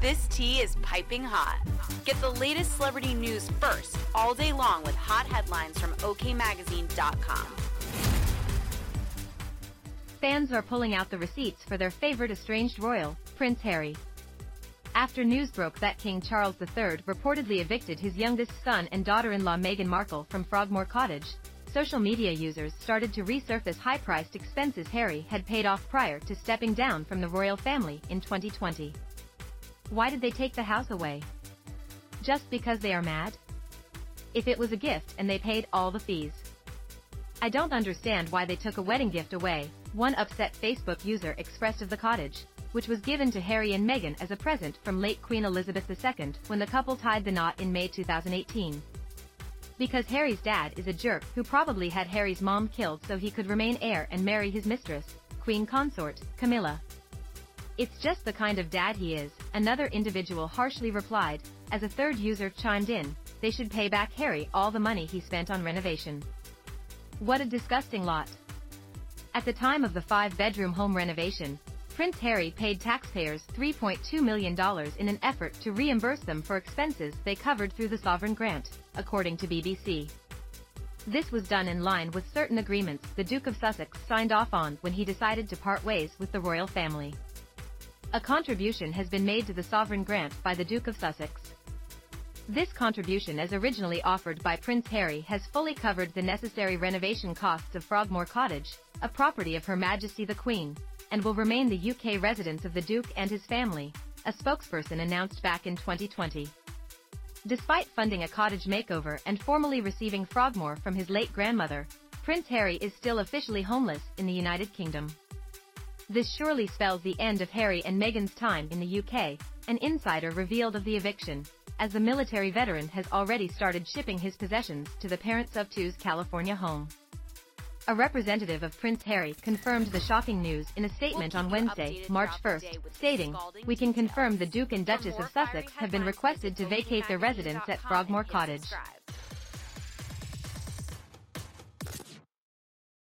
This tea is piping hot. Get the latest celebrity news first all day long with hot headlines from OKMagazine.com. Fans are pulling out the receipts for their favorite estranged royal, Prince Harry. After news broke that King Charles III reportedly evicted his youngest son and daughter-in-law Meghan Markle from Frogmore Cottage, social media users started to resurface high-priced expenses Harry had paid off prior to stepping down from the royal family in 2020. Why did they take the house away? Just because they are mad? If it was a gift and they paid all the fees. I don't understand why they took a wedding gift away, one upset Facebook user expressed of the cottage, which was given to Harry and Meghan as a present from late Queen Elizabeth II when the couple tied the knot in May 2018 because Harry's dad is a jerk who probably had Harry's mom killed so he could remain heir and marry his mistress, Queen Consort, Camilla. It's just the kind of dad he is, another individual harshly replied, as a third user chimed in, they should pay back Harry all the money he spent on renovation. What a disgusting lot. At the time of the five-bedroom home renovation, Prince Harry paid taxpayers $3.2 million in an effort to reimburse them for expenses they covered through the sovereign grant, according to BBC. This was done in line with certain agreements the Duke of Sussex signed off on when he decided to part ways with the royal family. A contribution has been made to the sovereign grant by the Duke of Sussex. This contribution as originally offered by Prince Harry has fully covered the necessary renovation costs of Frogmore Cottage, a property of Her Majesty the Queen, and will remain the UK residence of the Duke and his family, a spokesperson announced back in 2020. Despite funding a cottage makeover and formally receiving Frogmore from his late grandmother, Prince Harry is still officially homeless in the United Kingdom. This surely spells the end of Harry and Meghan's time in the UK, an insider revealed of the eviction, as the military veteran has already started shipping his possessions to the parents of two's California home. A representative of Prince Harry confirmed the shocking news in a statement on Wednesday, March 1, stating, We can confirm the Duke and Duchess of Sussex have been requested to vacate their residence at Frogmore Cottage.